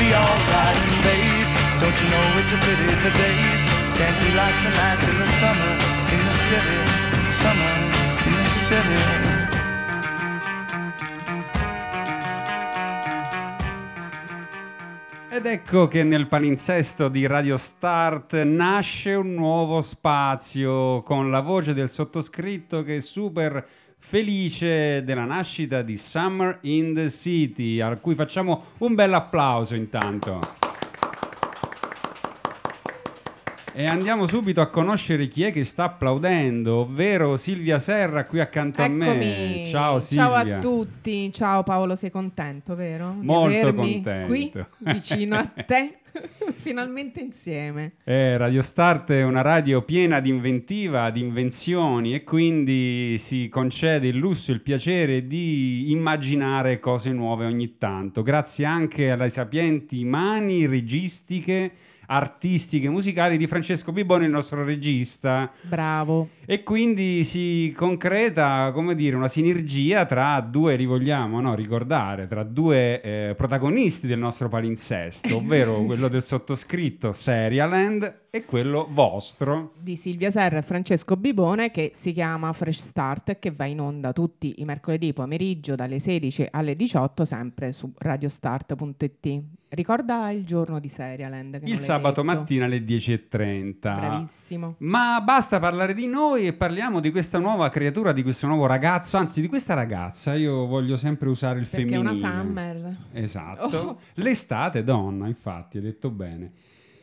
Be Don't you know today Can we like the the summer in the city, summer, in the city. Ed ecco che nel palinsesto di Radio Start nasce un nuovo spazio con la voce del sottoscritto che è super felice della nascita di Summer in the City, a cui facciamo un bel applauso intanto. E andiamo subito a conoscere chi è che sta applaudendo, ovvero Silvia Serra qui accanto a me. Eccomi. Ciao Silvia. Ciao a tutti. Ciao Paolo, sei contento, vero? Molto contento. Qui vicino a te, finalmente insieme. Eh, Radio Start è una radio piena di inventiva, di invenzioni e quindi si concede il lusso il piacere di immaginare cose nuove ogni tanto, grazie anche alle sapienti mani registiche, artistiche, musicali di Francesco Bibone, il nostro regista. Bravo. E quindi si concreta, come dire, una sinergia tra due, li vogliamo no, ricordare, tra due eh, protagonisti del nostro palinsesto, ovvero quello del sottoscritto Serialand e quello vostro. Di Silvia Serra e Francesco Bibone che si chiama Fresh Start che va in onda tutti i mercoledì pomeriggio dalle 16 alle 18 sempre su radiostart.it. Ricorda il giorno di Serialand. Il sabato detto. mattina alle 10.30. Bravissimo. Ma basta parlare di noi e parliamo di questa nuova creatura, di questo nuovo ragazzo, anzi di questa ragazza. Io voglio sempre usare il Perché è femminile. una summer. Esatto. Oh. L'estate donna, infatti, hai detto bene.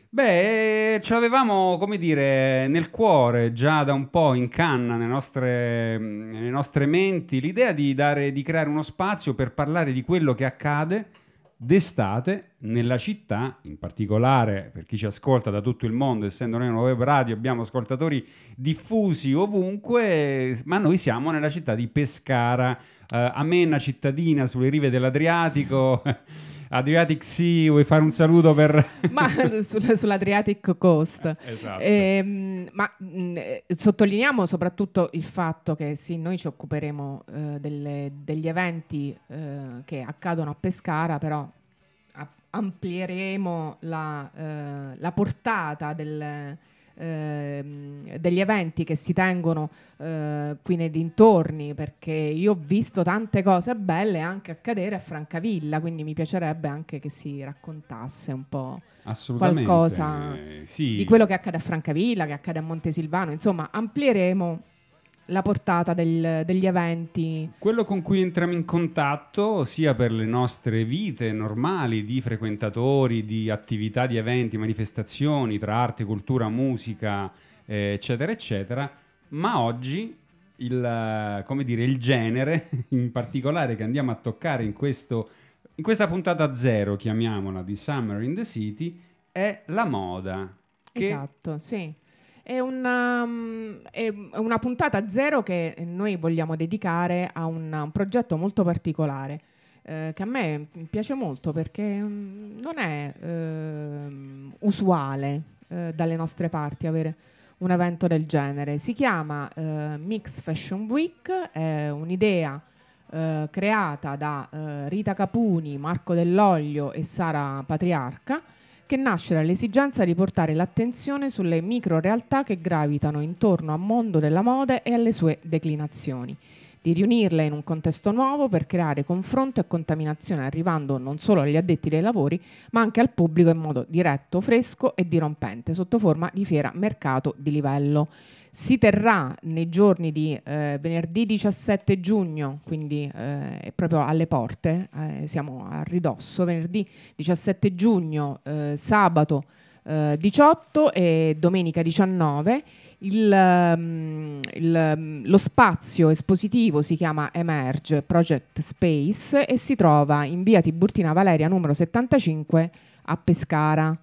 Beh, ci avevamo, come dire, nel cuore già da un po' in canna nelle nostre, nelle nostre menti l'idea di, dare, di creare uno spazio per parlare di quello che accade d'estate nella città, in particolare per chi ci ascolta da tutto il mondo, essendo noi una web radio, abbiamo ascoltatori diffusi ovunque, ma noi siamo nella città di Pescara, eh, amena cittadina sulle rive dell'Adriatico. Adriatic Sea, vuoi fare un saluto per... ma sul- sull'Adriatic Coast. Esatto. Ehm, ma mh, eh, sottolineiamo soprattutto il fatto che sì, noi ci occuperemo eh, delle- degli eventi eh, che accadono a Pescara, però a- amplieremo la, eh, la portata del, ehm, degli eventi che si tengono eh, qui nei dintorni, perché io ho visto tante cose belle anche accadere a Francavilla, quindi mi piacerebbe anche che si raccontasse un po' qualcosa eh, sì. di quello che accade a Francavilla, che accade a Montesilvano, insomma, amplieremo la portata del- degli eventi. Quello con cui entriamo in contatto, sia per le nostre vite normali di frequentatori, di attività, di eventi, manifestazioni tra arte, cultura, musica, eh, eccetera, eccetera, ma oggi il, come dire, il genere in particolare che andiamo a toccare in, questo, in questa puntata zero, chiamiamola, di Summer in the City, è la moda. Che... Esatto, sì. È una, mm, è una puntata zero che noi vogliamo dedicare a un, un progetto molto particolare. Eh, che a me piace molto perché mm, non è eh, usuale eh, dalle nostre parti avere un evento del genere. Si chiama eh, Mix Fashion Week, è un'idea eh, creata da eh, Rita Capuni, Marco Dell'Oglio e Sara Patriarca che nasce dall'esigenza di portare l'attenzione sulle micro realtà che gravitano intorno al mondo della moda e alle sue declinazioni, di riunirle in un contesto nuovo per creare confronto e contaminazione arrivando non solo agli addetti dei lavori, ma anche al pubblico in modo diretto, fresco e dirompente, sotto forma di fiera mercato di livello si terrà nei giorni di eh, venerdì 17 giugno, quindi eh, proprio alle porte, eh, siamo a ridosso, venerdì 17 giugno, eh, sabato 18 eh, e domenica 19. Il, um, il, um, lo spazio espositivo si chiama Emerge Project Space e si trova in via Tiburtina Valeria numero 75 a Pescara.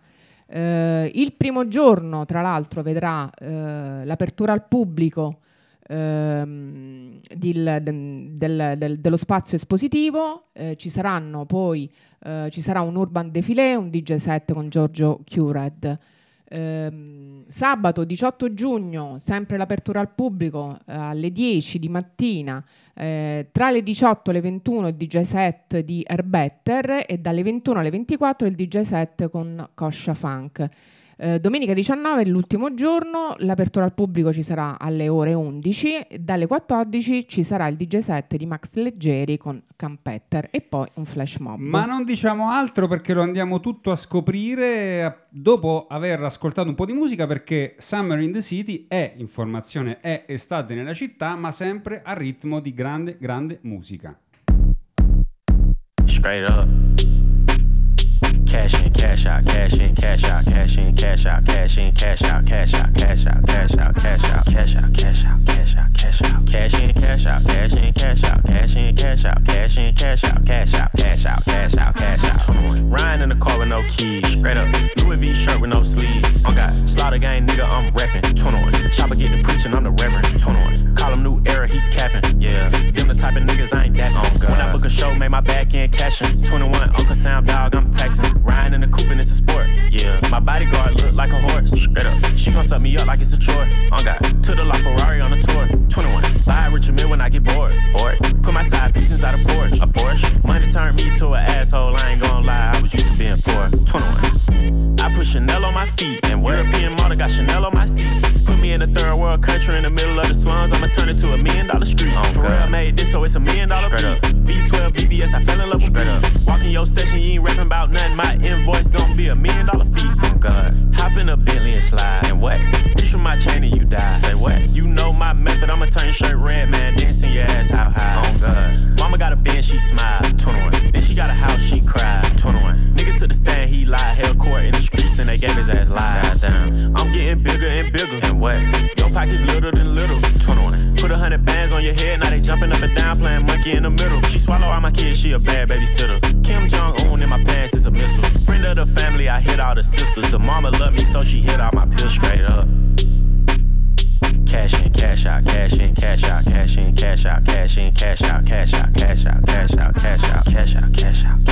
Eh, il primo giorno, tra l'altro, vedrà eh, l'apertura al pubblico ehm, del, del, del, dello spazio espositivo. Eh, ci saranno poi eh, ci sarà un urban defilé, un DJ set con Giorgio Cured. Eh, sabato 18 giugno, sempre l'apertura al pubblico eh, alle 10 di mattina, eh, tra le 18 e le 21 il DJ set di Herbetter e dalle 21 alle 24 il DJ set con Coscia Funk. Eh, domenica 19 è l'ultimo giorno, l'apertura al pubblico ci sarà alle ore 11, dalle 14 ci sarà il DJ set di Max Leggeri con Campetter e poi un flash mob. Ma non diciamo altro perché lo andiamo tutto a scoprire dopo aver ascoltato un po' di musica perché Summer in the City è informazione, è estate nella città, ma sempre a ritmo di grande, grande musica. Straight up. Cash in, cash out, cash in, cash out, cash in, cash out, cash in, cash out, cash out, cash out, cash out, cash out, cash out, cash out, cash out, cash out, cash in, cash out, cash in, cash out, cash in, cash out, cash in, cash out, cash out, cash out, cash out, cash out. Riding in the car with no keys, straight up. Louis V shirt with no sleeves. On God, slaughter gang nigga, I'm reppin'. 21. Chopper get the preaching, I'm the reverend. 21. Call him new era, he capping. Yeah, them the type of niggas I ain't that on. When I book a show, make my back end cashin'. 21, Uncle Sam dog, I'm texting. Riding in the coupe and it's a sport. Yeah, my bodyguard look like a horse. Straight up, she gon' suck me up like it's a chore. On God, to the La Ferrari on the tour. 21, buy a Richard Mille when I get bored. Bored. Put my side piece inside a Porsche. A Porsche. Money turned me to an asshole. I ain't gon' lie, I was used to being poor. 21. I put Chanel on my feet and European model got Chanel on my seat. Put me in a third world country in the middle of the slums. I'ma turn it to a million dollar street. Oh, For real, I made this so it's a million dollar Straight up. V12 BBS, I fell in love with Straight up. Walking your session, you ain't rapping about nothing. My invoice gon' be a million dollar fee. Oh God. Hop in a Bentley and slide. And what? Reach for my chain and you die. Say what? You know my method. I'ma turn your shirt red, man. Dancing your ass how high. Oh God. Mama got a Benz, she smiled. 21. Then she got a house, she cried. 21. Nigga took the stand, he lied. Held court in the streets and they gave his ass lies. Damn. I'm getting bigger and bigger. And what? Your pockets little than little. 21. Put a hundred bands your head, now they jumping up and down, playing monkey in the middle. She swallow all my kids, she a bad babysitter. Kim Jong Un in my pants is a missile. Friend of the family, I hit all the sisters. The mama love me, so she hit all my pills straight up. Cash in, cash out, cash in, cash out, cash in, cash out, cash in, cash out, cash out, cash out, cash out, cash out, cash out, cash out, cash out,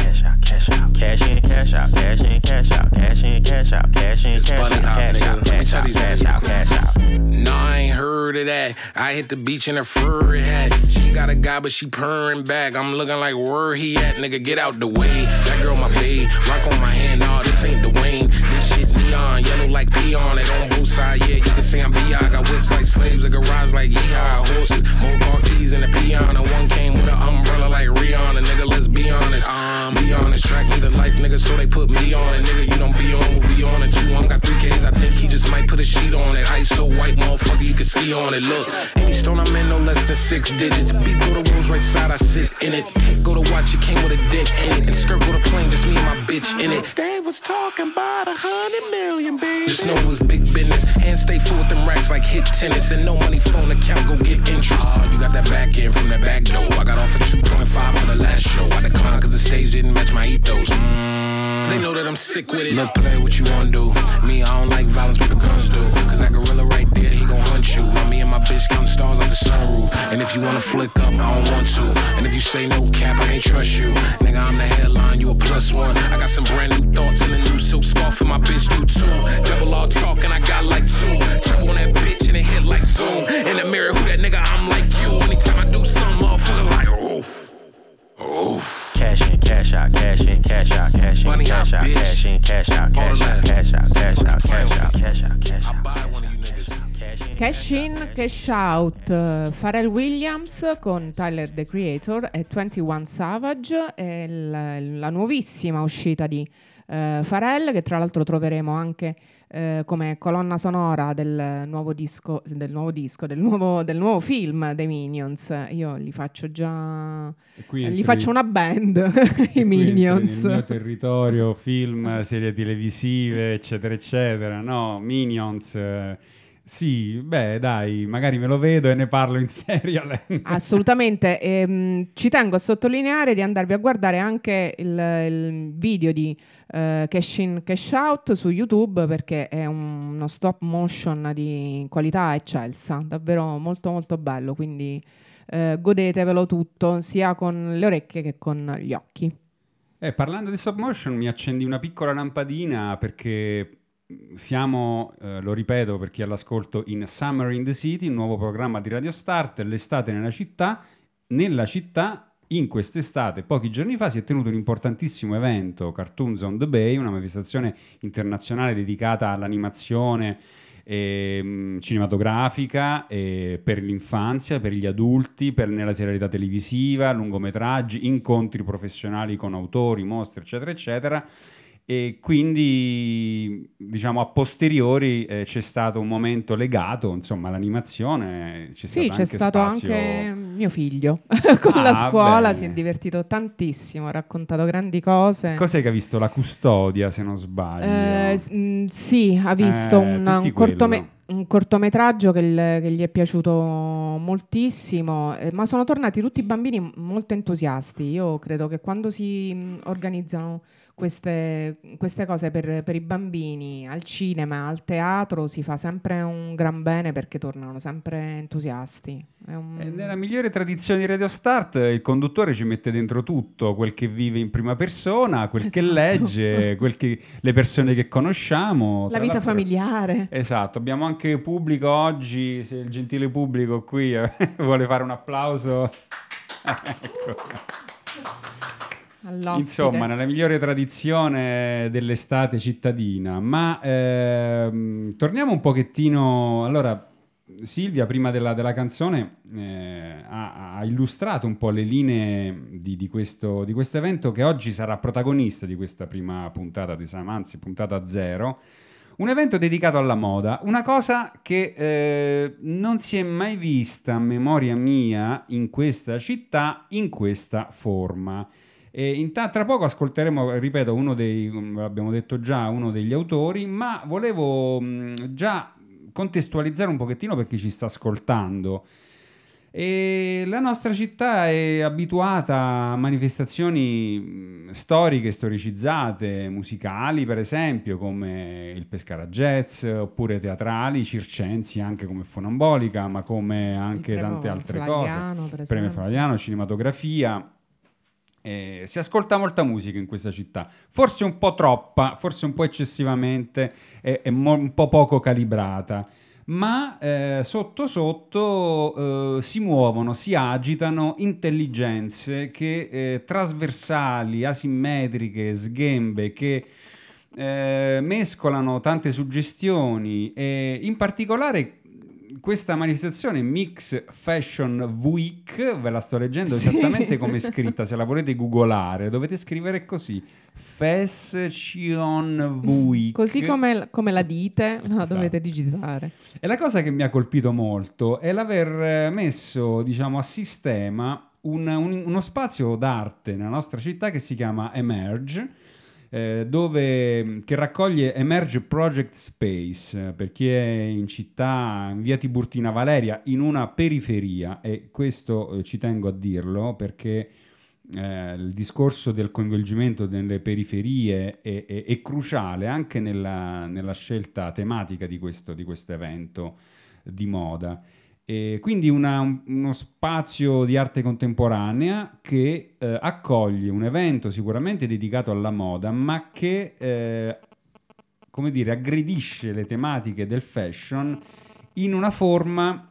cash in, cash out, cash in, cash out, cash in, cash out, cash in, cash out, cash out, cash out, cash out, cash out. No, I ain't heard of that. I hit the beach in a furry hat. She got a guy, but she purring back. I'm looking like where he at, nigga. Get out the way. That girl my babe. Rock on my hand, nah, this ain't Dwayne. This shit neon, yellow like peon. It on both sides, yeah. You can say I'm B.I. Got whips like slaves, a garage like yeehaw. Horses, more car keys and a peon. And one came with an umbrella like Rihanna. Nigga, let's honest. Um, be honest. Track me the life, nigga, so they put me on it. Nigga, you don't be on what we on it too. I'm got three K's, I think he just might put a sheet on it. Ice so white, motherfucker, you can ski on it. Look, any stone I'm in, no less than six digits. Beat go to Rolls right side, I sit in it. Take go to watch, it came with a dick in it. And skirt with a plane, just me and my bitch in it. They was talking about a hundred million, baby. Just know it was big business. And stay full with them racks like hit tennis. And no money phone account, go get interest. Oh, you got that back end from that back door. I got off at 2.5 for the last show. I declined cause the stage didn't match my ethos. Mm, they know that I'm sick with it. Look, play what you wanna do. Me, I don't like violence, but the guns do. Cause that gorilla right there, he gon' hunt you. Me and my bitch counting stars off the sunroof. And if you wanna flick up, I don't want to. And if you say no cap, I can't trust you. Nigga, I'm the headline, you a plus one. I got some brand new Cash in, cash out, eh, Pharrell Williams con Tyler the Creator e 21 Savage è la, la nuovissima uscita di eh, Pharrell che tra l'altro troveremo anche eh, come colonna sonora del nuovo disco, del nuovo, disco del, nuovo, del nuovo film dei Minions. Io li faccio già... E qui Gli entri- faccio una band, i entri Minions. Nel mio territorio, film, serie televisive, eccetera, eccetera. No, Minions. eh, sì, beh, dai, magari me lo vedo e ne parlo in serial. Assolutamente, ehm, ci tengo a sottolineare di andarvi a guardare anche il, il video di eh, Cash In Cash Out su YouTube perché è un- uno stop motion di qualità eccelsa, davvero molto molto bello, quindi eh, godetevelo tutto sia con le orecchie che con gli occhi. Eh, parlando di stop motion, mi accendi una piccola lampadina perché siamo, eh, lo ripeto per chi è all'ascolto, in Summer in the City, il nuovo programma di Radio Start, l'estate nella città. Nella città, in quest'estate, pochi giorni fa, si è tenuto un importantissimo evento, Cartoons on the Bay, una manifestazione internazionale dedicata all'animazione ehm, cinematografica eh, per l'infanzia, per gli adulti, per nella serialità televisiva, lungometraggi, incontri professionali con autori, mostre, eccetera, eccetera. E quindi, diciamo, a posteriori eh, c'è stato un momento legato, insomma, all'animazione. C'è Sì, stato c'è anche stato spazio- anche mio figlio con Ah, la scuola, bene. si è divertito tantissimo, ha raccontato grandi cose. Cos'è che ha visto? La custodia, se non sbaglio. Eh, mh, sì, ha visto Eh, un, un cortome- un cortometraggio che, il- che gli è piaciuto moltissimo, eh, ma sono tornati tutti i bambini molto entusiasti. Io credo che quando si mh, organizzano queste, queste cose per, per i bambini al cinema, al teatro, si fa sempre un gran bene perché tornano sempre entusiasti. Un- nella migliore tradizione di Radio Start, il conduttore ci mette dentro tutto, quel che vive in prima persona, quel che Esatto. legge, quel che- le persone che conosciamo. La vita familiare. Esatto, abbiamo anche pubblico oggi, se il gentile pubblico qui eh, vuole fare un applauso. ecco. All'ospite. Insomma, nella migliore tradizione dell'estate cittadina. Ma ehm, torniamo un pochettino. Allora, Silvia, prima della, della canzone, eh, ha, ha illustrato un po' le linee di, di questo evento che oggi sarà protagonista di questa prima puntata di Sam, anzi, puntata zero. Un evento dedicato alla moda, una cosa che eh, non si è mai vista a memoria mia in questa città in questa forma. Inta- tra poco ascolteremo, ripeto, uno dei, come abbiamo detto già, uno degli autori, ma volevo mh, già contestualizzare un pochettino per chi ci sta ascoltando. E la nostra città è abituata a manifestazioni mh, storiche, storicizzate, musicali per esempio, come il Pescara Jazz, oppure teatrali, circensi anche come Fonambolica, ma come anche tante altre cose. Flaviano, per Premio. Flaviano, cinematografia. Eh, si ascolta molta musica in questa città, forse un po' troppa, forse un po' eccessivamente e e mo- un po' poco calibrata, ma eh, sotto sotto eh, si muovono, si agitano intelligenze che eh, trasversali, asimmetriche, sghembe, che eh, mescolano tante suggestioni e in particolare questa manifestazione Mix Fashion Week, ve la sto leggendo Sì. esattamente come è scritta, se la volete googolare dovete scrivere così, Fashion Week. Così come, come la dite, la Esatto. dovete digitare. E la cosa che mi ha colpito molto è l'aver messo, diciamo, a sistema un- un- uno spazio d'arte nella nostra città che si chiama Emerge, eh, dove, che raccoglie Emerge Project Space eh, per chi è in città, in via Tiburtina Valeria, in una periferia, e questo eh, ci tengo a dirlo perché eh, il discorso del coinvolgimento delle periferie è, è- è cruciale anche nella, nella scelta tematica di questo, di questo evento di moda. E quindi una- un- uno spazio di arte contemporanea che eh, accoglie un evento sicuramente dedicato alla moda, ma che eh, come dire, aggredisce le tematiche del fashion in una forma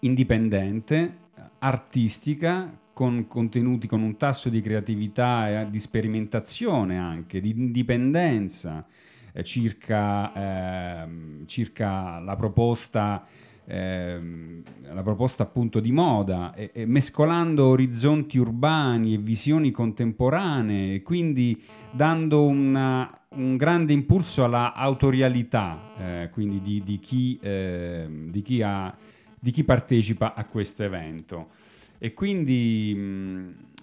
indipendente, artistica, con contenuti, con un tasso di creatività e di sperimentazione anche, di indipendenza eh, circa, ehm, circa la proposta ehm, la proposta appunto di moda e, e mescolando orizzonti urbani e visioni contemporanee, quindi dando una- un grande impulso alla autorialità, eh, quindi di, di chi, ehm, di chi ha- di chi partecipa a questo evento. E quindi mh, eh,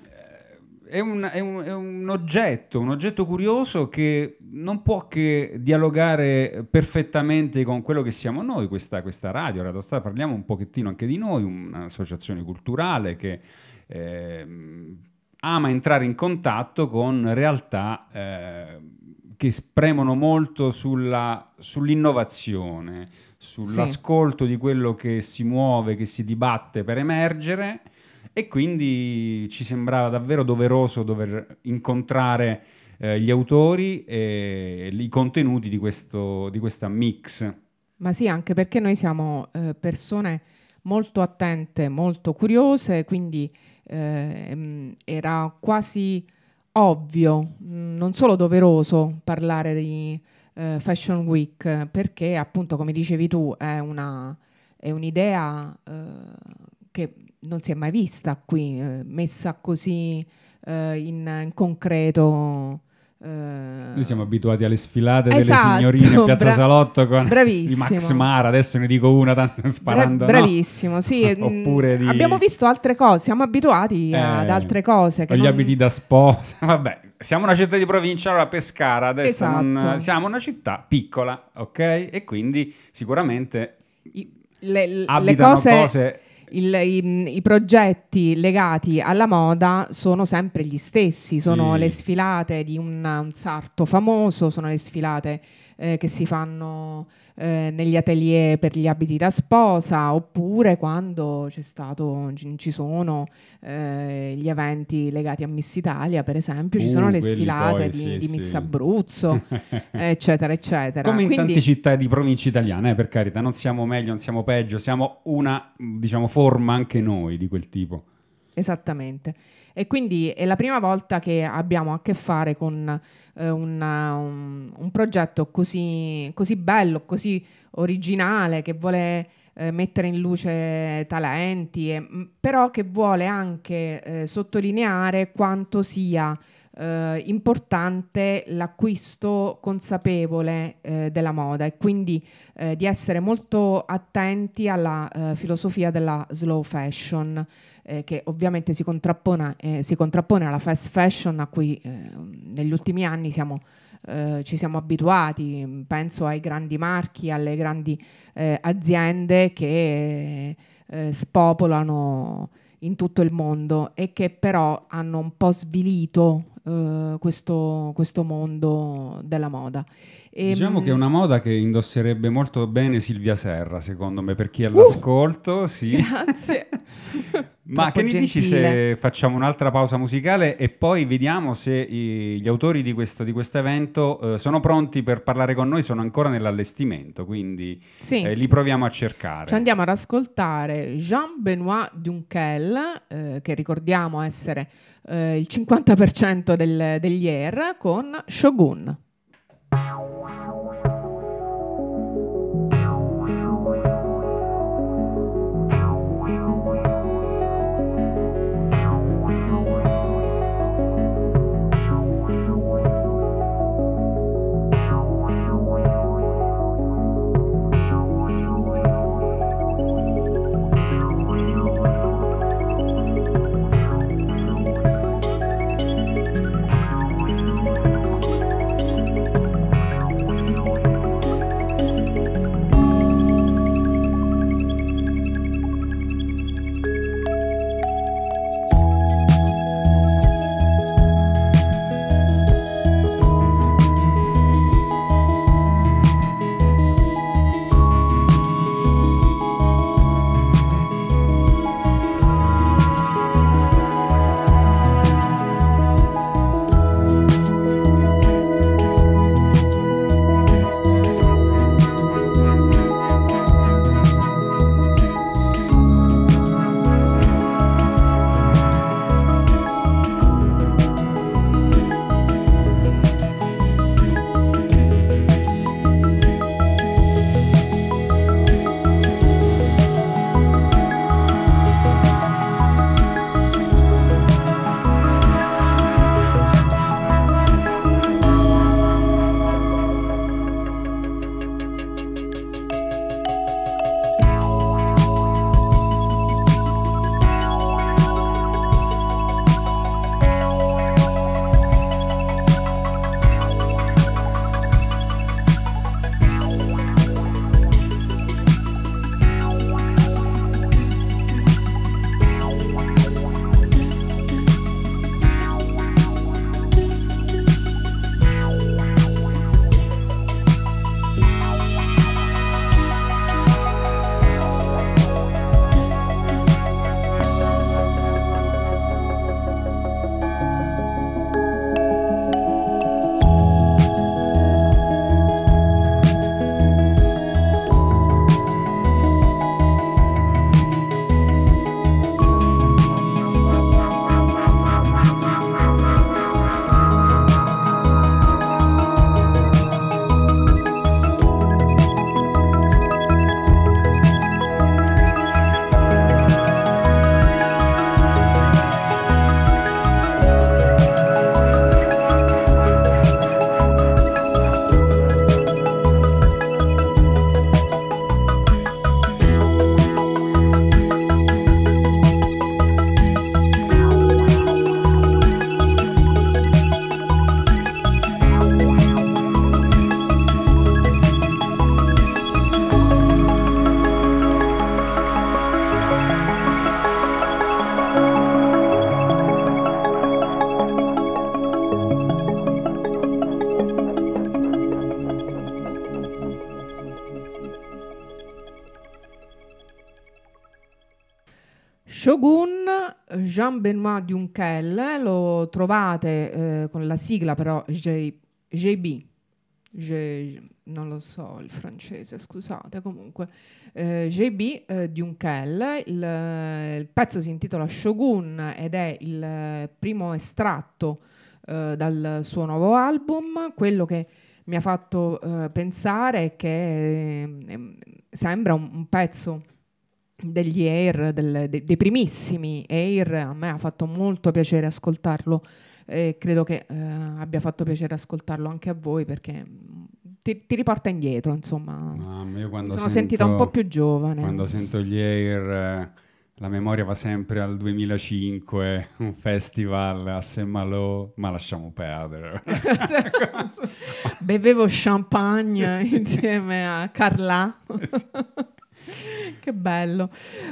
è un, è un- è un oggetto, un oggetto curioso che non può che dialogare perfettamente con quello che siamo noi, questa, questa radio, Radio Start, parliamo un pochettino anche di noi, un'associazione culturale che ehm, ama entrare in contatto con realtà eh, che spremono molto sulla- sull'innovazione, sull'ascolto di quello che si muove, che si dibatte per emergere e quindi ci sembrava davvero doveroso dover incontrare eh, gli autori e i contenuti di, questo, di questa mix. Ma sì, anche perché noi siamo eh, persone molto attente, molto curiose, quindi ehm, era quasi ovvio, mh, non solo doveroso parlare di eh, Fashion Week, perché appunto, come dicevi tu, è, una, è un'idea eh, che non si è mai vista qui, eh, messa così eh, in, in concreto. eh, Noi siamo abituati alle sfilate Esatto, delle signorine a Piazza bra- Salotto con bravissimo. di Max Mara, adesso ne dico una tanto sparando. Bra- no? bravissimo, sì. mm, Oppure di... Abbiamo visto altre cose, siamo abituati Eh, ad altre cose. Che gli non- abiti da sposa. Vabbè, siamo una città di provincia, allora Pescara adesso non- Esatto. siamo una città piccola, ok? E quindi sicuramente i- le, le cose, cose... il- i, i progetti legati alla moda sono sempre gli stessi. Sono Sì. le sfilate di un, un sarto famoso, sono le sfilate eh, che si fanno eh, negli atelier per gli abiti da sposa, oppure quando c'è stato, ci sono eh, gli eventi legati a Miss Italia, per esempio, ci Uh, sono le sfilate poi, di, sì, di sì. Miss Abruzzo, eccetera, eccetera. Come in Quindi- tante città di province italiane, eh, per carità, non siamo meglio, non siamo peggio, siamo una, diciamo, forma anche noi di quel tipo. Esattamente. E quindi è la prima volta che abbiamo a che fare con eh, una- un, un progetto così, così bello, così originale, che vuole eh, mettere in luce talenti, e- m- però che vuole anche eh, sottolineare quanto sia eh, importante l'acquisto consapevole eh, della moda e quindi eh, di essere molto attenti alla filosofia della slow fashion eh, che ovviamente si contrappone, eh, si contrappone alla fast fashion a cui eh, negli ultimi anni siamo, eh, ci siamo abituati, penso ai grandi marchi, alle grandi eh, aziende che eh, spopolano in tutto il mondo e che però hanno un po' svilito eh, questo, questo mondo della moda. E, Diciamo mm, che è una moda che indosserebbe molto bene Silvia Serra, secondo me, per chi è Uh! all'ascolto, sì. Grazie. Ma che ne dici se facciamo un'altra pausa musicale e poi vediamo se i- gli autori di questo, di questo evento eh, sono pronti per parlare con noi, sono ancora nell'allestimento, quindi Sì. eh, li proviamo a cercare. Ci andiamo ad ascoltare Jean-Benoît Dunkel, eh, che ricordiamo essere eh, il 50% del- degli Air, con Shogun. Jean-Benoît Dunkel, lo trovate eh, con la sigla però J- JB, J- non lo so il francese, scusate, comunque. Eh, JB eh, Dunkel, il, il pezzo si intitola Shogun ed è il primo estratto eh, dal suo nuovo album, quello che mi ha fatto eh, pensare che eh, sembra un, un pezzo degli Air, del, de, dei primissimi Air, a me ha fatto molto piacere ascoltarlo e credo che eh, abbia fatto piacere ascoltarlo anche a voi perché mm, ti, ti riporta indietro, insomma. Mamma, io quando Sono sento, sentita un po' più giovane. Quando sento gli Air, eh, la memoria va sempre al 2005, un festival a Saint-Malo, ma lasciamo perdere. Bevevo champagne insieme a Carla. Che bello.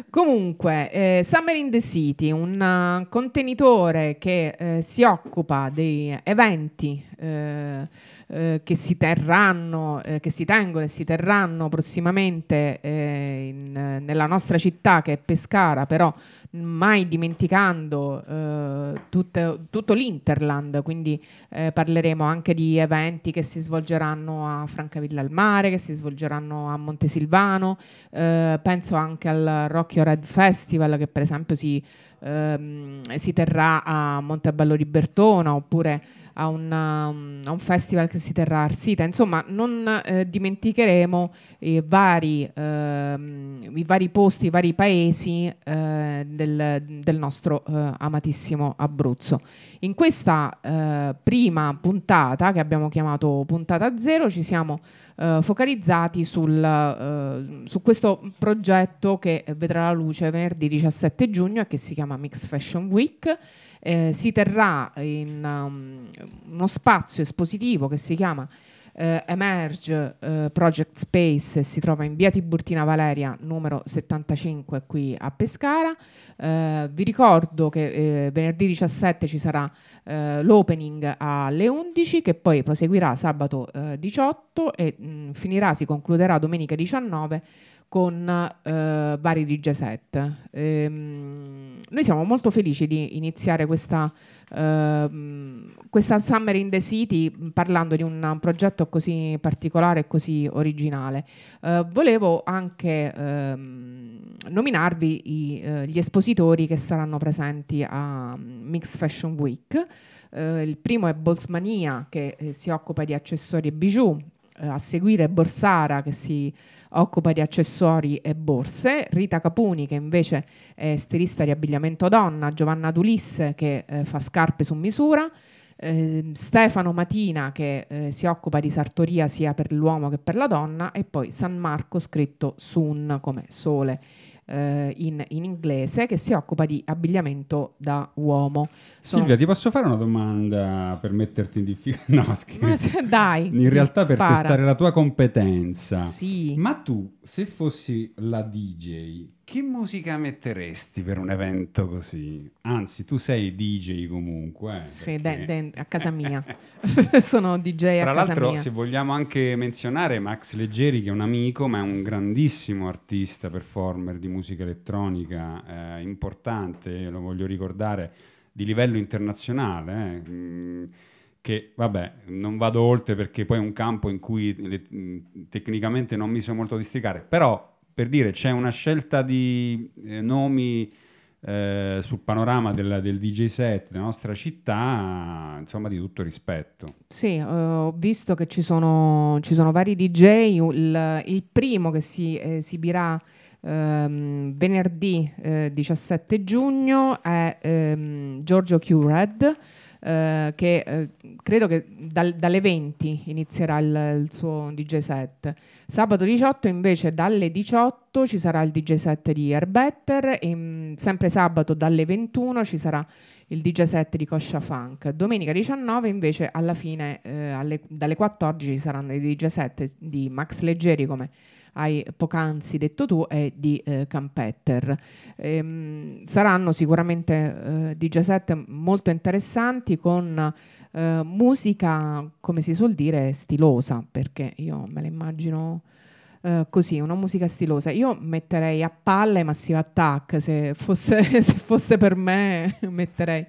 Comunque, eh, Summer in the City, un uh, contenitore che eh, si occupa dei eventi eh, eh che si terranno, eh, che si tengono e si terranno prossimamente in, nella nostra città che è Pescara, però mai dimenticando eh, tutte, tutto l'Interland, quindi eh, parleremo anche di eventi che si svolgeranno a Francavilla al Mare, che si svolgeranno a Montesilvano, eh, penso anche al Rocchio Red Festival che per esempio si, ehm, si terrà a Montebello di Bertona oppure a, una, a, un festival che si terrà a Arsita. Insomma, non eh, dimenticheremo i vari, ehm, i vari, posti, i vari paesi eh, del, del, nostro eh, amatissimo Abruzzo. In questa eh, prima puntata, che abbiamo chiamato puntata zero, ci siamo eh, focalizzati sul, eh, su questo progetto che vedrà la luce venerdì 17 giugno e che si chiama Mix Fashion Week. Eh, si terrà in um, uno spazio espositivo che si chiama eh, Emerge eh, Project Space, si trova in via Tiburtina Valeria numero 75 qui a Pescara. Eh, vi ricordo che eh, venerdì 17 ci sarà eh, l'opening alle 11 che poi proseguirà sabato 18 e mh, mm, finirà, si concluderà domenica 19 con eh, vari DJ set. Ehm, noi siamo molto felici di iniziare questa, questa Summer in the City parlando di un progetto così particolare e così originale. Eh, volevo anche ehm, nominarvi i, eh, gli espositori che saranno presenti a Mix Fashion Week. Eh, il primo è Bolsmania che eh, si occupa di accessori e bijou, a seguire Borsara che si occupa di accessori e borse, Rita Capuni che invece è stilista di abbigliamento donna, Giovanna Dulisse che eh, fa scarpe su misura, eh, Stefano Matina che eh, si occupa di sartoria sia per l'uomo che per la donna. E poi San Marco scritto Sun come sole eh, in, in, inglese che si occupa di abbigliamento da uomo. Sono... Silvia, ti posso fare una domanda per metterti in difficoltà? No, scherzo. Dai. In realtà per spara. testare la tua competenza. Sì. Ma tu, se fossi la DJ, che musica metteresti per un evento così? Anzi, tu sei DJ comunque. Eh, sì, de- de- a casa mia. Sono DJ Tra a casa l'altro, mia. se vogliamo anche menzionare Max Leggeri, che è un amico, ma è un grandissimo artista, performer di musica elettronica, eh, importante, lo voglio ricordare, di livello internazionale. Eh, mm, che vabbè, non vado oltre perché poi è un campo in cui le, mm, tecnicamente non mi so molto districare, però per dire c'è una scelta di eh, nomi eh, sul panorama del, del, DJ set della nostra città, insomma, di tutto rispetto. Sì, eh, ho visto che ci sono, ci sono vari DJ. Il, il, primo che si esibirà ehm, venerdì 17 eh, giugno è ehm, Giorgio Q. Eh, che eh, credo che dal, dalle 20 inizierà il, il, suo DJ set. Sabato 18 invece dalle 18 ci sarà il DJ set di Airbetter e mh, mm, sempre sabato dalle 21 ci sarà il DJ set di Coscia Funk. Domenica 19 invece alla fine eh, alle, dalle 14 ci saranno i DJ set di Max Leggeri come hai poc'anzi detto tu e di eh, Campetter. Ehm, saranno sicuramente eh, DJ set molto interessanti con eh, musica, come si suol dire, stilosa, perché io me la immagino eh, così, una musica stilosa. Io metterei a palla i Massive Attack, se fosse, se fosse per me metterei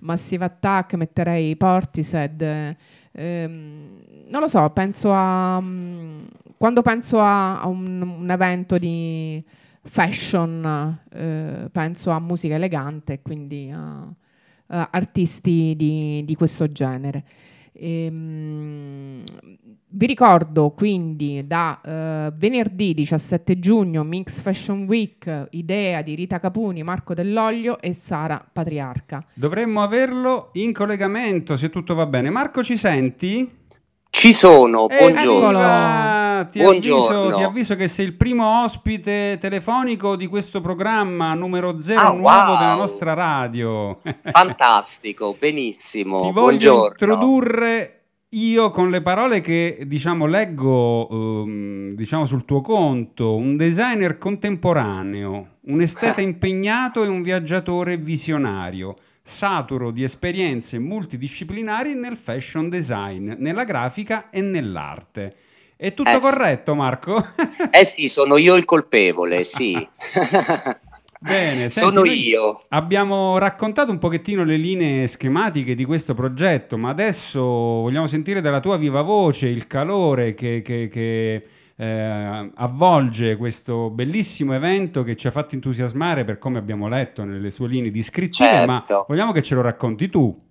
Massive Attack, metterei Portishead. ehm, non lo so, penso a... mm, quando penso a, a un, un evento di fashion, eh, penso a musica elegante, quindi a, a artisti di, di questo genere. Ehm, vi ricordo quindi da eh, venerdì 17 giugno Mix Fashion Week, idea di Rita Capuni, Marco Dell'Oglio e Sara Patriarca. Dovremmo averlo in collegamento se tutto va bene. Marco, ci senti? Ci sono, Eh, buongiorno. arriva! Ti, Buongiorno. Avviso, ti avviso che sei il primo ospite telefonico di questo programma numero zero Ah, nuovo wow. della nostra radio. Fantastico, benissimo. Ti voglio buongiorno. introdurre io con le parole che diciamo leggo ehm, diciamo sul tuo conto, un designer contemporaneo, un esteta impegnato e un viaggiatore visionario, saturo di esperienze multidisciplinari nel fashion design, nella grafica e nell'arte. È tutto Eh corretto, Marco? Eh sì, sono io il colpevole, sì. Bene, senti, sono io. Abbiamo raccontato un pochettino le linee schematiche di questo progetto, ma adesso vogliamo sentire dalla tua viva voce il calore che, che- che, eh, avvolge questo bellissimo evento che ci ha fatto entusiasmare per come abbiamo letto nelle sue linee descrittive, ma Certo. vogliamo che ce lo racconti tu.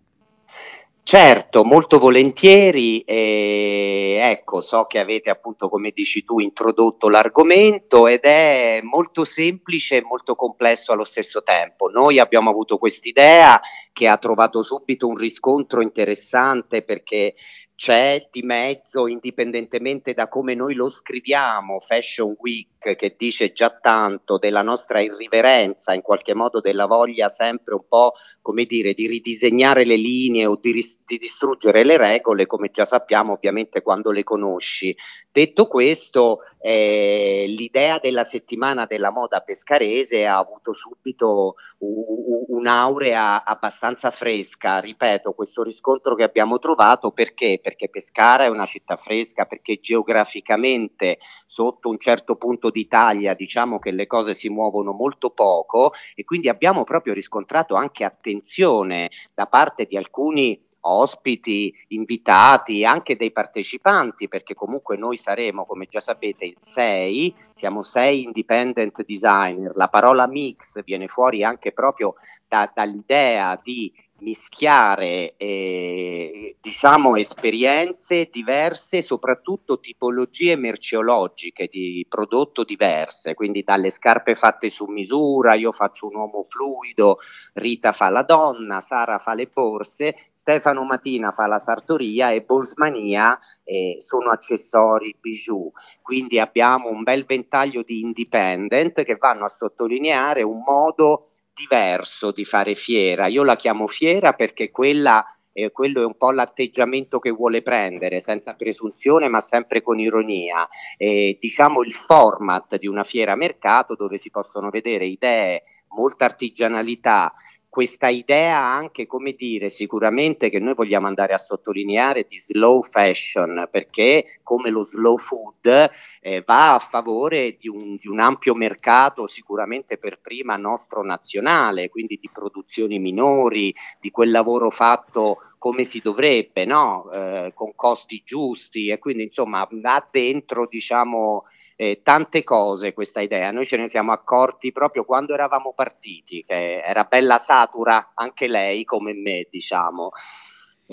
Certo, molto volentieri. E ecco, so che avete appunto, come dici tu, introdotto l'argomento ed è molto semplice e molto complesso allo stesso tempo. Noi abbiamo avuto quest'idea che ha trovato subito un riscontro interessante perché c'è di mezzo, indipendentemente da come noi lo scriviamo, Fashion Week, che dice già tanto della nostra irriverenza, in qualche modo della voglia sempre un po' come dire, di ridisegnare le linee o di, ris- di distruggere le regole, come già sappiamo ovviamente quando le conosci. Detto questo, eh, l'idea della settimana della moda pescarese ha avuto subito u- un'aurea abbastanza fresca, ripeto, questo riscontro che abbiamo trovato perché? Perché Pescara è una città fresca, perché geograficamente sotto un certo punto d'Italia diciamo che le cose si muovono molto poco e quindi abbiamo proprio riscontrato anche attenzione da parte di alcuni ospiti, invitati, anche dei partecipanti, perché comunque noi saremo, come già sapete, in sei, siamo sei independent designer. La parola mix viene fuori anche proprio da- dall'idea di mischiare eh, diciamo esperienze diverse, soprattutto tipologie merceologiche di prodotto diverse, quindi dalle scarpe fatte su misura, io faccio un uomo fluido, Rita fa la donna, Sara fa le borse, Stefano Matina fa la sartoria e Bolsmania eh, sono accessori, bijou. Quindi abbiamo un bel ventaglio di independent che vanno a sottolineare un modo diverso di fare fiera. Io la chiamo fiera perché quella eh, quello è un po' l'atteggiamento che vuole prendere, senza presunzione ma sempre con ironia. Eh, diciamo il format di una fiera mercato dove si possono vedere idee, molta artigianalità, questa idea anche, come dire, sicuramente che noi vogliamo andare a sottolineare di slow fashion, perché come lo slow food eh, va a favore di un, di un ampio mercato, sicuramente per prima nostro nazionale, quindi di produzioni minori, di quel lavoro fatto come si dovrebbe, no? Eh, con costi giusti e quindi insomma ha dentro diciamo eh, tante cose questa idea. Noi ce ne siamo accorti proprio quando eravamo partiti, che era bella satura anche lei come me, diciamo.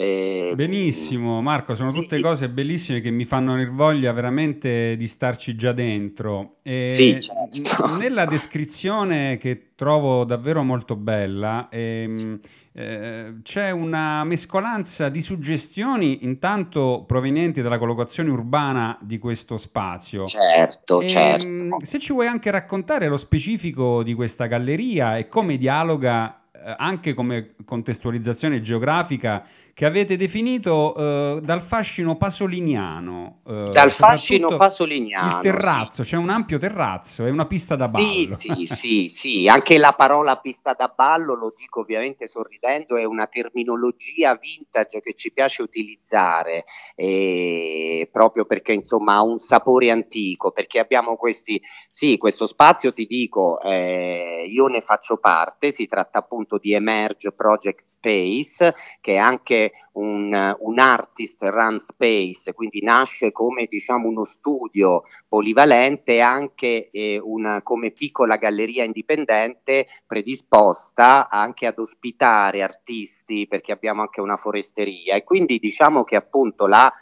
Eh, Benissimo, Marco, sono sì. tutte cose bellissime che mi fanno voglia veramente di starci già dentro. E Sì, certo. Nella descrizione che trovo davvero molto bella, ehm, eh, c'è una mescolanza di suggestioni, intanto provenienti dalla collocazione urbana di questo spazio. Certo, Ehm, certo. Se ci vuoi anche raccontare lo specifico di questa galleria e come dialoga eh, anche come contestualizzazione geografica che avete definito eh, dal fascino pasoliniano. eh, dal fascino pasoliniano. Il terrazzo, sì. c'è un ampio terrazzo e una pista da ballo. Sì, sì, sì, sì, anche la parola pista da ballo, lo dico ovviamente sorridendo, è una terminologia vintage che ci piace utilizzare, eh, proprio perché insomma ha un sapore antico, perché abbiamo questi, sì, questo spazio ti dico, eh, io ne faccio parte, si tratta appunto di Emerge Project Space, che è anche un, un artist run space, quindi nasce come diciamo uno studio polivalente anche eh, una, come piccola galleria indipendente predisposta anche ad ospitare artisti perché abbiamo anche una foresteria. E quindi diciamo che appunto la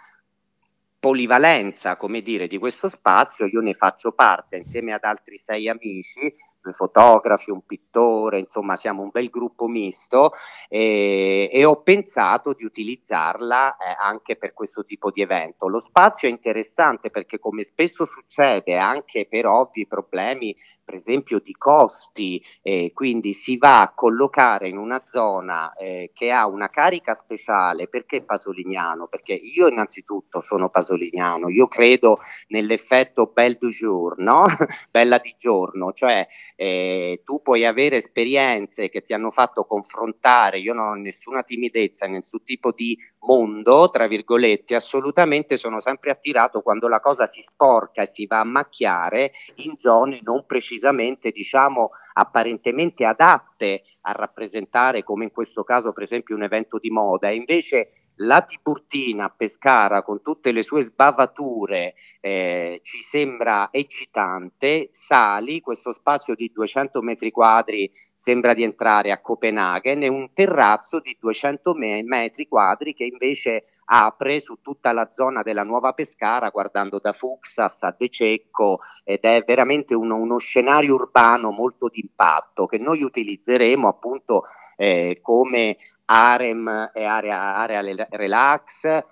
polivalenza, come dire, di questo spazio, io ne faccio parte insieme ad altri sei amici, due fotografi, un pittore, insomma siamo un bel gruppo misto e, e ho pensato di utilizzarla eh, anche per questo tipo di evento. Lo spazio è interessante perché come spesso succede anche per ovvi problemi, per esempio di costi, eh, quindi si va a collocare in una zona eh, che ha una carica speciale, perché Pasolignano? Perché io innanzitutto sono Pasolignano, Pasolignano. Io credo nell'effetto belle du jour, no? bella di giorno, cioè eh, tu puoi avere esperienze che ti hanno fatto confrontare, io non ho nessuna timidezza, nessun tipo di mondo, tra virgolette, assolutamente sono sempre attirato quando la cosa si sporca e si va a macchiare in zone non precisamente, diciamo, apparentemente adatte a rappresentare, come in questo caso, per esempio, un evento di moda, invece la Tiburtina a Pescara con tutte le sue sbavature eh, ci sembra eccitante, sali, questo spazio di 200 metri quadri sembra di entrare a Copenaghen. E un terrazzo di 200 me- metri quadri che invece apre su tutta la zona della Nuova Pescara guardando da Fuxas a De Cecco ed è veramente uno, uno scenario urbano molto d'impatto che noi utilizzeremo appunto eh, come harem e area, area relax,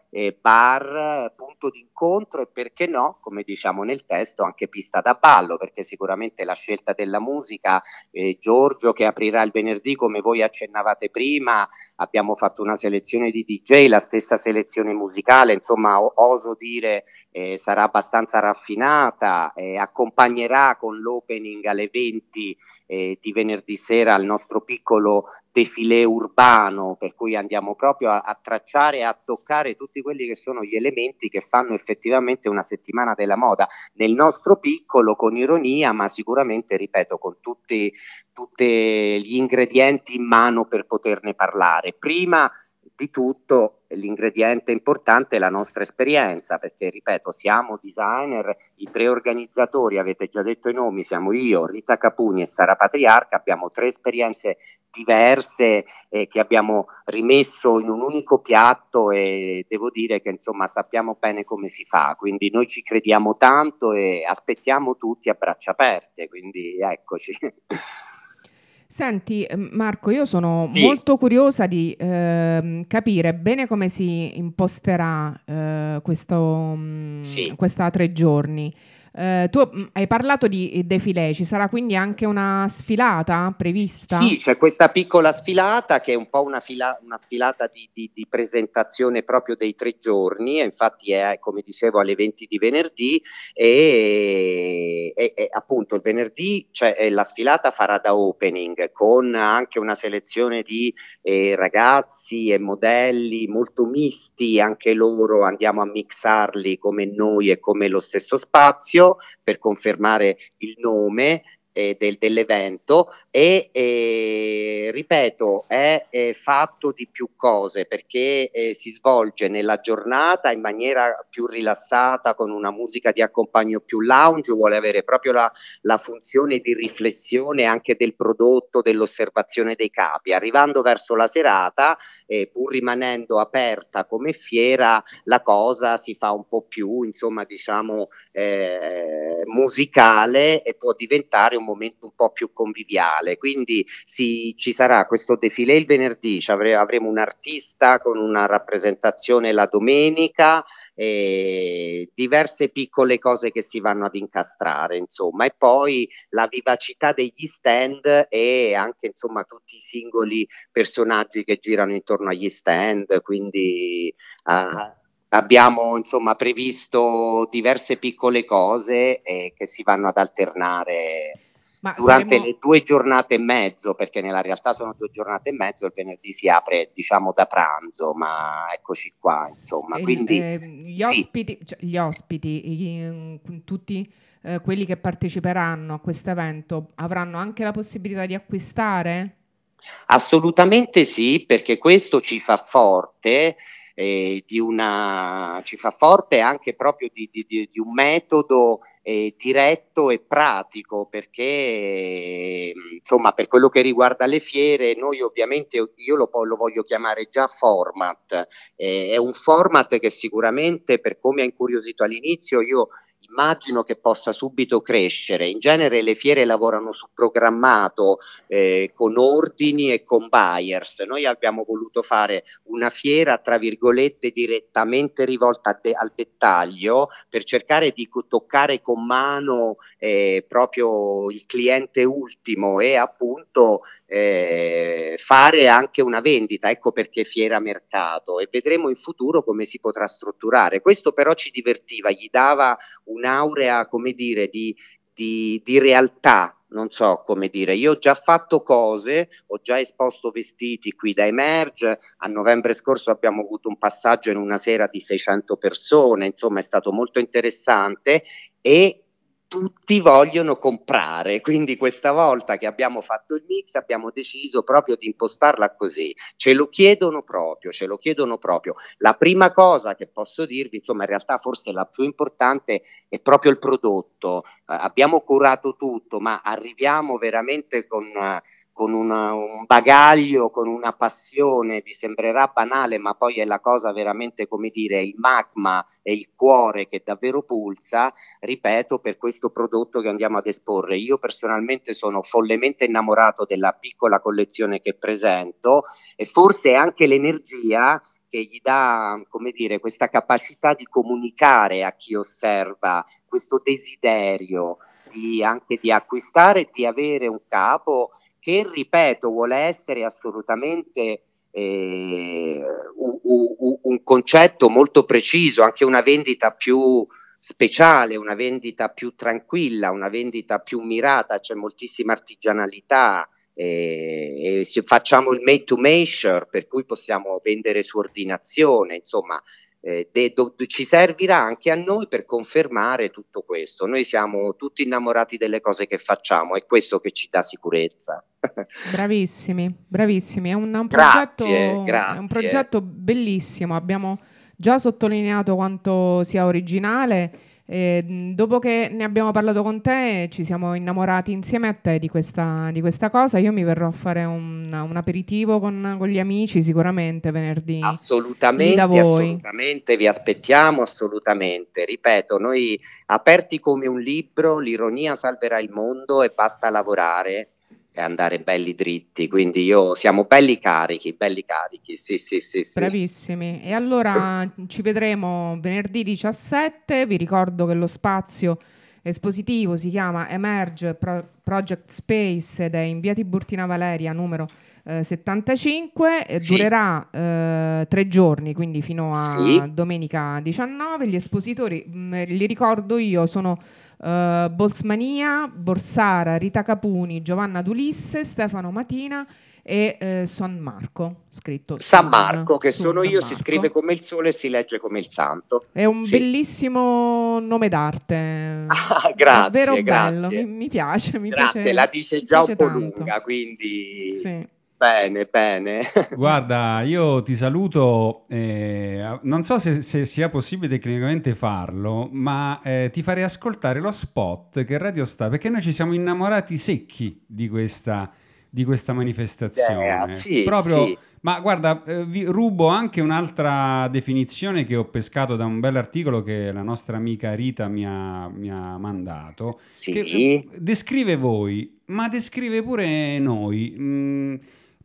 bar, punto d'incontro e perché no, come diciamo nel testo, anche pista da ballo, perché sicuramente la scelta della musica, eh, Giorgio che aprirà il venerdì come voi accennavate prima, abbiamo fatto una selezione di DJ, la stessa selezione musicale, insomma oso dire eh, sarà abbastanza raffinata, eh, accompagnerà con l'opening alle 20 eh, di venerdì sera il nostro piccolo defilé urbano, per cui andiamo proprio a, a tracciare e a toccare tutti quelli che sono gli elementi che fanno effettivamente una settimana della moda nel nostro piccolo, con ironia, ma sicuramente, ripeto, con tutti, tutti gli ingredienti in mano per poterne parlare. Prima di tutto l'ingrediente importante è la nostra esperienza, perché ripeto, siamo designer, i tre organizzatori, avete già detto i nomi, siamo io, Rita Capuni e Sara Patriarca, abbiamo tre esperienze diverse eh, che abbiamo rimesso in un unico piatto e devo dire che insomma sappiamo bene come si fa, quindi noi ci crediamo tanto e aspettiamo tutti a braccia aperte, quindi eccoci. Senti ehm, Marco, io sono sì. molto curiosa di eh, capire bene come si imposterà eh, questo, mm, sì. questa tre giorni. Eh, tu mm, hai parlato di defilé, ci sarà quindi anche una sfilata prevista? Sì, c'è questa piccola sfilata che è un po' una, fila, una sfilata di, di, di, presentazione proprio dei tre giorni, infatti è come dicevo alle 20 di venerdì e, e, e appunto il venerdì cioè, la sfilata farà da opening con anche una selezione di eh, ragazzi e modelli molto misti, anche loro andiamo a mixarli come noi e come lo stesso spazio per confermare il nome eh, del, dell'evento e eh, ripeto è, è, fatto di più cose perché eh, si svolge nella giornata in maniera più rilassata con una musica di accompagno più lounge vuole avere proprio la, la funzione di riflessione anche del prodotto dell'osservazione dei capi. Arrivando verso la serata eh, pur rimanendo aperta come fiera la cosa si fa un po' più insomma diciamo eh, musicale e può diventare un momento un po' più conviviale. Quindi sì, ci sarà questo defilé il venerdì, avremo un artista con una rappresentazione la domenica, e diverse piccole cose che si vanno ad incastrare, insomma, e poi la vivacità degli stand e anche insomma tutti i singoli personaggi che girano intorno agli stand, quindi uh, abbiamo insomma previsto diverse piccole cose eh, che si vanno ad alternare ma durante saremo... le due giornate e mezzo, perché nella realtà sono due giornate e mezzo, il venerdì si apre diciamo da pranzo, ma eccoci qua, insomma. Quindi, eh, gli ospiti, sì. cioè, gli ospiti gli, tutti eh, quelli che parteciperanno a questo evento avranno anche la possibilità di acquistare? Assolutamente sì, perché questo ci fa forte eh, di una, ci fa forte anche proprio di, di, di, un metodo eh, diretto e pratico perché insomma per quello che riguarda le fiere noi ovviamente io lo, lo voglio chiamare già format. Eh, è un format che sicuramente per come ha incuriosito all'inizio io immagino che possa subito crescere. In genere le fiere lavorano su programmato eh, con ordini e con buyers. Noi abbiamo voluto fare una fiera, tra virgolette, direttamente rivolta de- al dettaglio per cercare di co- toccare con mano eh, proprio il cliente ultimo e appunto eh, fare anche una vendita. Ecco perché fiera mercato e vedremo in futuro come si potrà strutturare. Questo però ci divertiva, gli dava un un'aurea, come dire, di, di, di realtà non so come dire, io ho già fatto cose, ho già esposto vestiti qui da Emerge, a novembre scorso abbiamo avuto un passaggio in una sera di 600 persone, insomma è stato molto interessante e tutti vogliono comprare, quindi questa volta che abbiamo fatto il mix abbiamo deciso proprio di impostarla così, ce lo chiedono proprio, ce lo chiedono proprio. La prima cosa che posso dirvi, insomma in realtà forse la più importante è proprio il prodotto, eh, abbiamo curato tutto, ma arriviamo veramente con... Con una, un bagaglio, con una passione, vi sembrerà banale, ma poi è la cosa veramente come dire, il magma e il cuore che davvero pulsa, ripeto, per questo prodotto che andiamo ad esporre. Io personalmente sono follemente innamorato della piccola collezione che presento e forse anche l'energia che gli dà, come dire, questa capacità di comunicare a chi osserva, questo desiderio di anche di acquistare e di avere un capo che, ripeto, vuole essere assolutamente eh, un, un, un concetto molto preciso, anche una vendita più speciale, una vendita più tranquilla, una vendita più mirata, c'è moltissima artigianalità, eh, e facciamo il made to measure per cui possiamo vendere su ordinazione, insomma eh, de, do, ci servirà anche a noi per confermare tutto questo. Noi siamo tutti innamorati delle cose che facciamo, è questo che ci dà sicurezza. Bravissimi, bravissimi. È un, un, progetto, grazie, grazie. è un progetto bellissimo. Abbiamo già sottolineato quanto sia originale e dopo che ne abbiamo parlato con te, ci siamo innamorati insieme a te di questa, di questa cosa. Io mi verrò a fare un, un aperitivo con, con, gli amici sicuramente venerdì. Assolutamente, assolutamente, vi aspettiamo assolutamente. Ripeto, noi aperti come un libro, l'ironia salverà il mondo e basta lavorare e andare belli dritti. Quindi io siamo belli carichi, belli carichi. Sì, sì, sì, sì. Bravissimi. E allora ci vedremo venerdì 17. Vi ricordo che lo spazio espositivo si chiama Emerge Pro- Project Space ed è in via Tiburtina Valeria numero eh, 75 sì. durerà eh, tre giorni quindi fino a sì. domenica 19 gli espositori mh, mm, li ricordo io sono uh, Bolsmania, Borsara, Rita Capuni, Giovanna D'Ulisse, Stefano Matina e eh, San Marco, scritto San Marco, che sono io, Marco. si scrive come il sole e si legge come il santo. È un sì. bellissimo nome d'arte. Ah, grazie, Davvero grazie. bello, mi, mi piace, mi grazie, piace. la dice già un po' tanto. lunga, quindi... Sì. Bene, bene. Guarda, io ti saluto, eh, non so se, se, sia possibile tecnicamente farlo, ma eh, ti farei ascoltare lo spot che Radio sta, perché noi ci siamo innamorati secchi di questa, di questa manifestazione. Eh, sì, Proprio sì. Ma guarda, eh, vi rubo anche un'altra definizione che ho pescato da un bell'articolo che la nostra amica Rita mi ha, mi ha mandato. Sì. Che eh, descrive voi, ma descrive pure noi. Mm,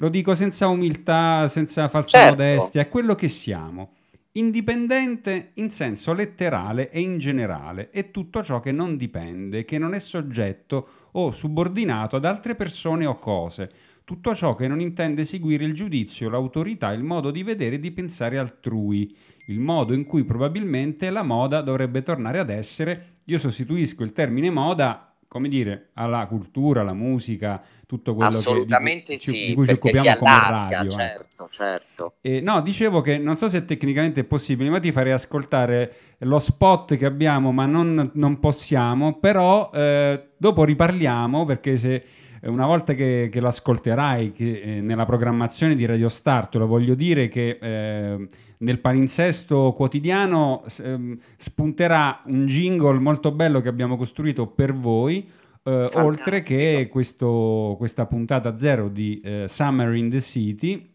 lo dico senza umiltà, senza falsa Certo. modestia, è quello che siamo. Indipendente in senso letterale e in generale è tutto ciò che non dipende, che non è soggetto o subordinato ad altre persone o cose, tutto ciò che non intende seguire il giudizio, l'autorità, il modo di vedere e di pensare altrui, il modo in cui probabilmente la moda dovrebbe tornare ad essere. Io sostituisco il termine moda, come dire, alla cultura, alla musica, tutto quello che, Assolutamente di, cui ci- sì, di cui ci occupiamo come allarga, radio. ecco. certo, certo. Eh, no, dicevo che non so se tecnicamente è possibile, ma ti farei ascoltare lo spot che abbiamo, ma non, non possiamo, però eh, dopo riparliamo perché se eh, una volta che, che l'ascolterai che, eh, nella programmazione di Radio Star, te lo voglio dire che eh, nel palinsesto quotidiano ehm, spunterà un jingle molto bello che abbiamo costruito per voi. eh, oltre che questo- questa puntata zero di eh, Summer in the City,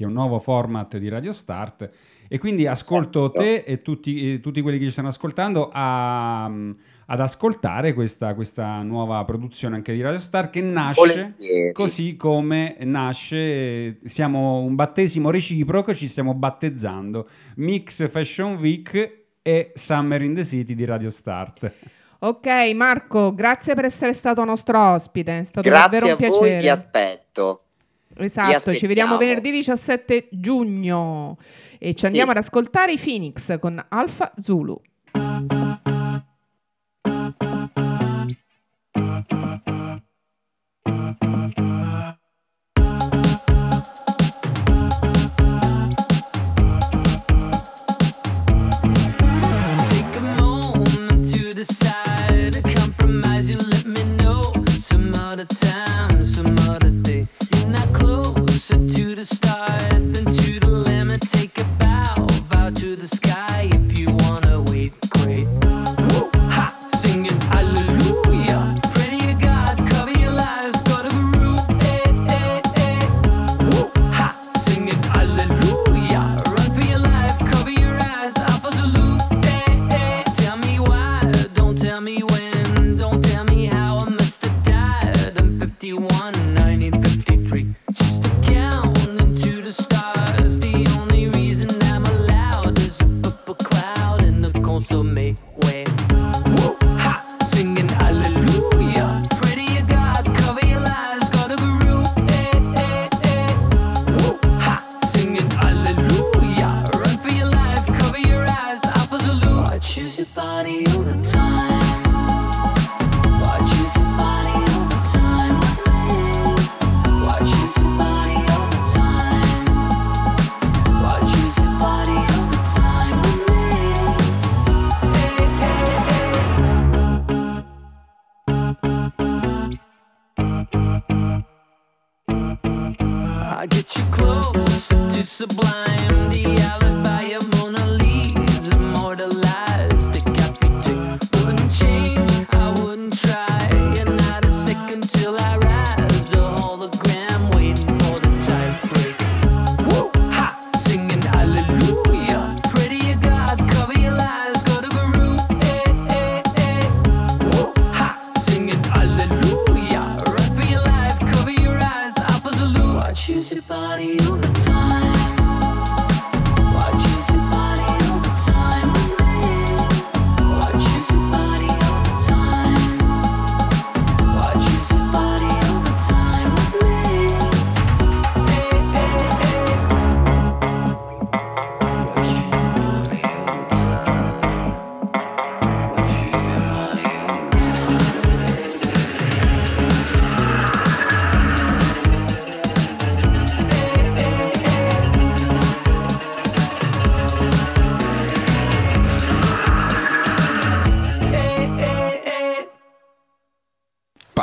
che è un nuovo format di Radio Start. E quindi ascolto Certo. te e tutti, e tutti quelli che ci stanno ascoltando a- ad ascoltare questa, questa nuova produzione anche di Radio Start che nasce Volentieri. così come nasce, siamo un battesimo reciproco, ci stiamo battezzando. Mix Fashion Week e Summer in the City di Radio Start. Ok, Marco, grazie per essere stato nostro ospite. È stato Grazie davvero a un voi, piacere. vi aspetto. Esatto, ci vediamo venerdì 17 giugno e ci andiamo Sì. ad ascoltare i Phoenix con Alfa Zulu. Take a moment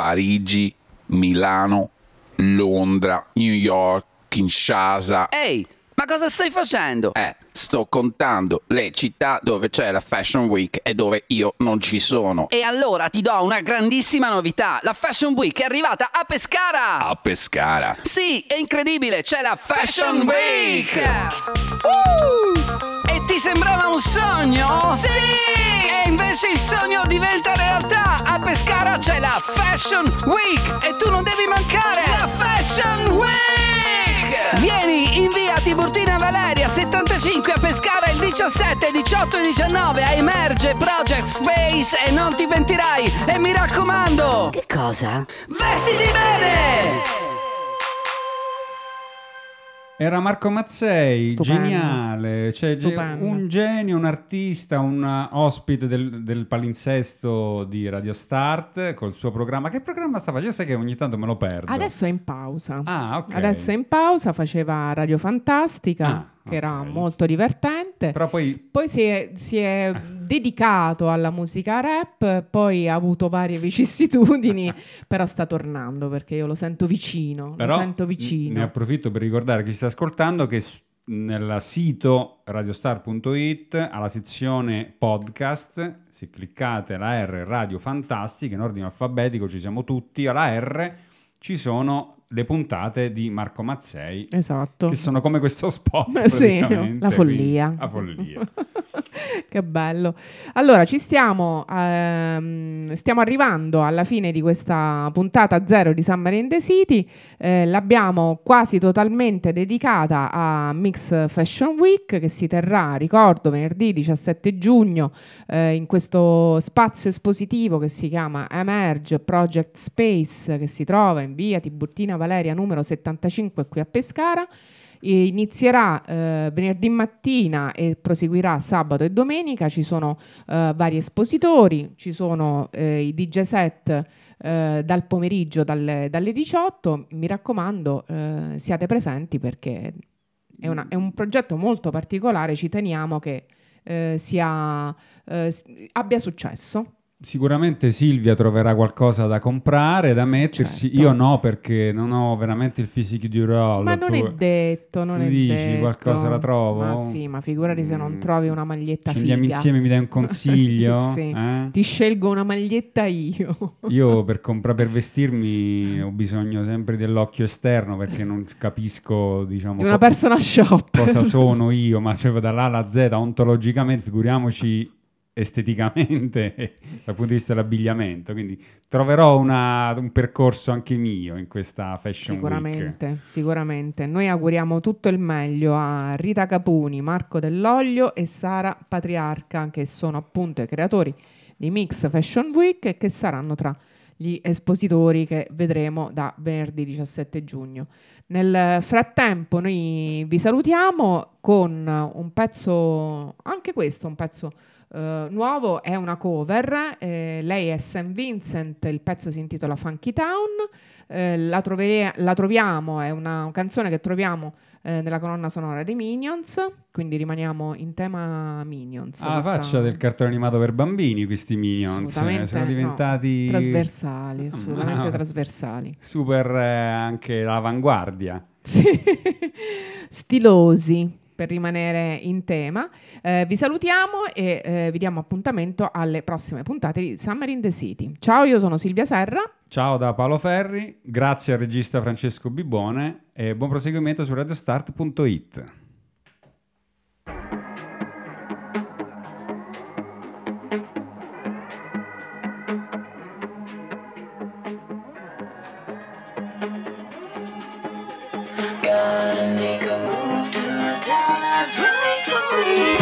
Parigi, Milano, Londra, New York, Kinshasa. Ehi, Ma cosa stai facendo? Eh, sto contando le città dove c'è la Fashion Week e dove io non ci sono. E allora ti do una grandissima novità. La Fashion Week è arrivata a Pescara! A Pescara. Sì, è incredibile, c'è la Fashion Week! Uh! E ti sembrava un sogno? Sì! Invece il sogno diventa realtà! A Pescara c'è la Fashion Week! E tu non devi mancare! La Fashion Week! Vieni in via Tiburtina Valeria 75 a Pescara il 17, 18 e 19 a Emerge Project Space e non ti pentirai! E mi raccomando! Che cosa? Vestiti bene! Era Marco Mazzei, Stupendo. geniale, cioè, Stupendo. un genio, un artista, un uh, ospite del, del palinsesto di Radio Start col suo programma. Che programma sta facendo? Sai che ogni tanto me lo perdo. Adesso è in pausa. Ah, ok. Adesso è in pausa, faceva Radio Fantastica, Ah, che era molto divertente. Però poi Poi si è, si è dedicato alla musica rap, poi ha avuto varie vicissitudini, però sta tornando perché io lo sento vicino, Però lo sento vicino. ne approfitto per ricordare chi sta ascoltando che nel sito radiostar.it alla sezione podcast, se cliccate la R Radio Fantastica in ordine alfabetico ci siamo tutti, alla R ci sono le puntate di Marco Mazzei Esatto. che sono come questo spot sì, la follia. La follia. che bello. Allora, ci stiamo, ehm, stiamo arrivando alla fine di questa puntata zero di Summer in the City. Eh, l'abbiamo quasi totalmente dedicata a Mix Fashion Week che si terrà, ricordo, venerdì 17 giugno eh, in questo spazio espositivo che si chiama Emerge Project Space che si trova in via Tiburtina Valeria numero 75 qui a Pescara. E Inizierà eh, venerdì mattina e proseguirà sabato e domenica. Ci sono eh, vari espositori, ci sono eh, i DJ set eh, dal pomeriggio dalle, dalle 18. Mi raccomando, eh, siate presenti perché è, una- è un progetto molto particolare. Ci teniamo che eh, sia, abbia successo. Sicuramente Silvia troverà qualcosa da comprare, da mettersi. Certo. Io no, perché non ho veramente il physique du roll. Ma non è detto, non Tu è dici, detto. qualcosa la trovo? Ma sì, ma figurati se non Mm. trovi una maglietta Ci figa. andiamo insieme, mi dai un consiglio? Sì. Eh? Ti scelgo una maglietta io. Io per comprare per vestirmi ho bisogno sempre dell'occhio esterno perché non capisco, diciamo, Di una co- persona shop. cosa sono io, ma cioè dalla A alla Z ontologicamente, figuriamoci esteticamente dal punto di vista dell'abbigliamento. Quindi troverò una- un percorso anche mio in questa Fashion Week. Sicuramente, sicuramente. Noi auguriamo tutto il meglio a Rita Capuni, Marco Dell'Oglio e Sara Patriarca, che sono appunto i creatori di Mix Fashion Week e che saranno tra gli espositori che vedremo da venerdì 17 giugno. Nel frattempo noi vi salutiamo con un pezzo, anche questo un pezzo eh, nuovo, è una cover, eh, lei è St. Vincent, il pezzo si intitola Funky Town, eh, la, trove- la troviamo, è una canzone che troviamo eh, nella colonna sonora dei Minions, quindi rimaniamo in tema Minions. Alla questa- faccia del cartone animato per bambini questi Minions, eh, sono no, diventati trasversali, assolutamente Ah, trasversali. super eh, anche all'avanguardia. Sì. Stilosi per rimanere in tema. Eh, vi salutiamo e eh, vi diamo appuntamento alle prossime puntate di Summer in the City. Ciao, io sono Silvia Serra. Ciao da Paolo Ferri, grazie al regista Francesco Bibone e buon proseguimento su radiostart.it. Bye.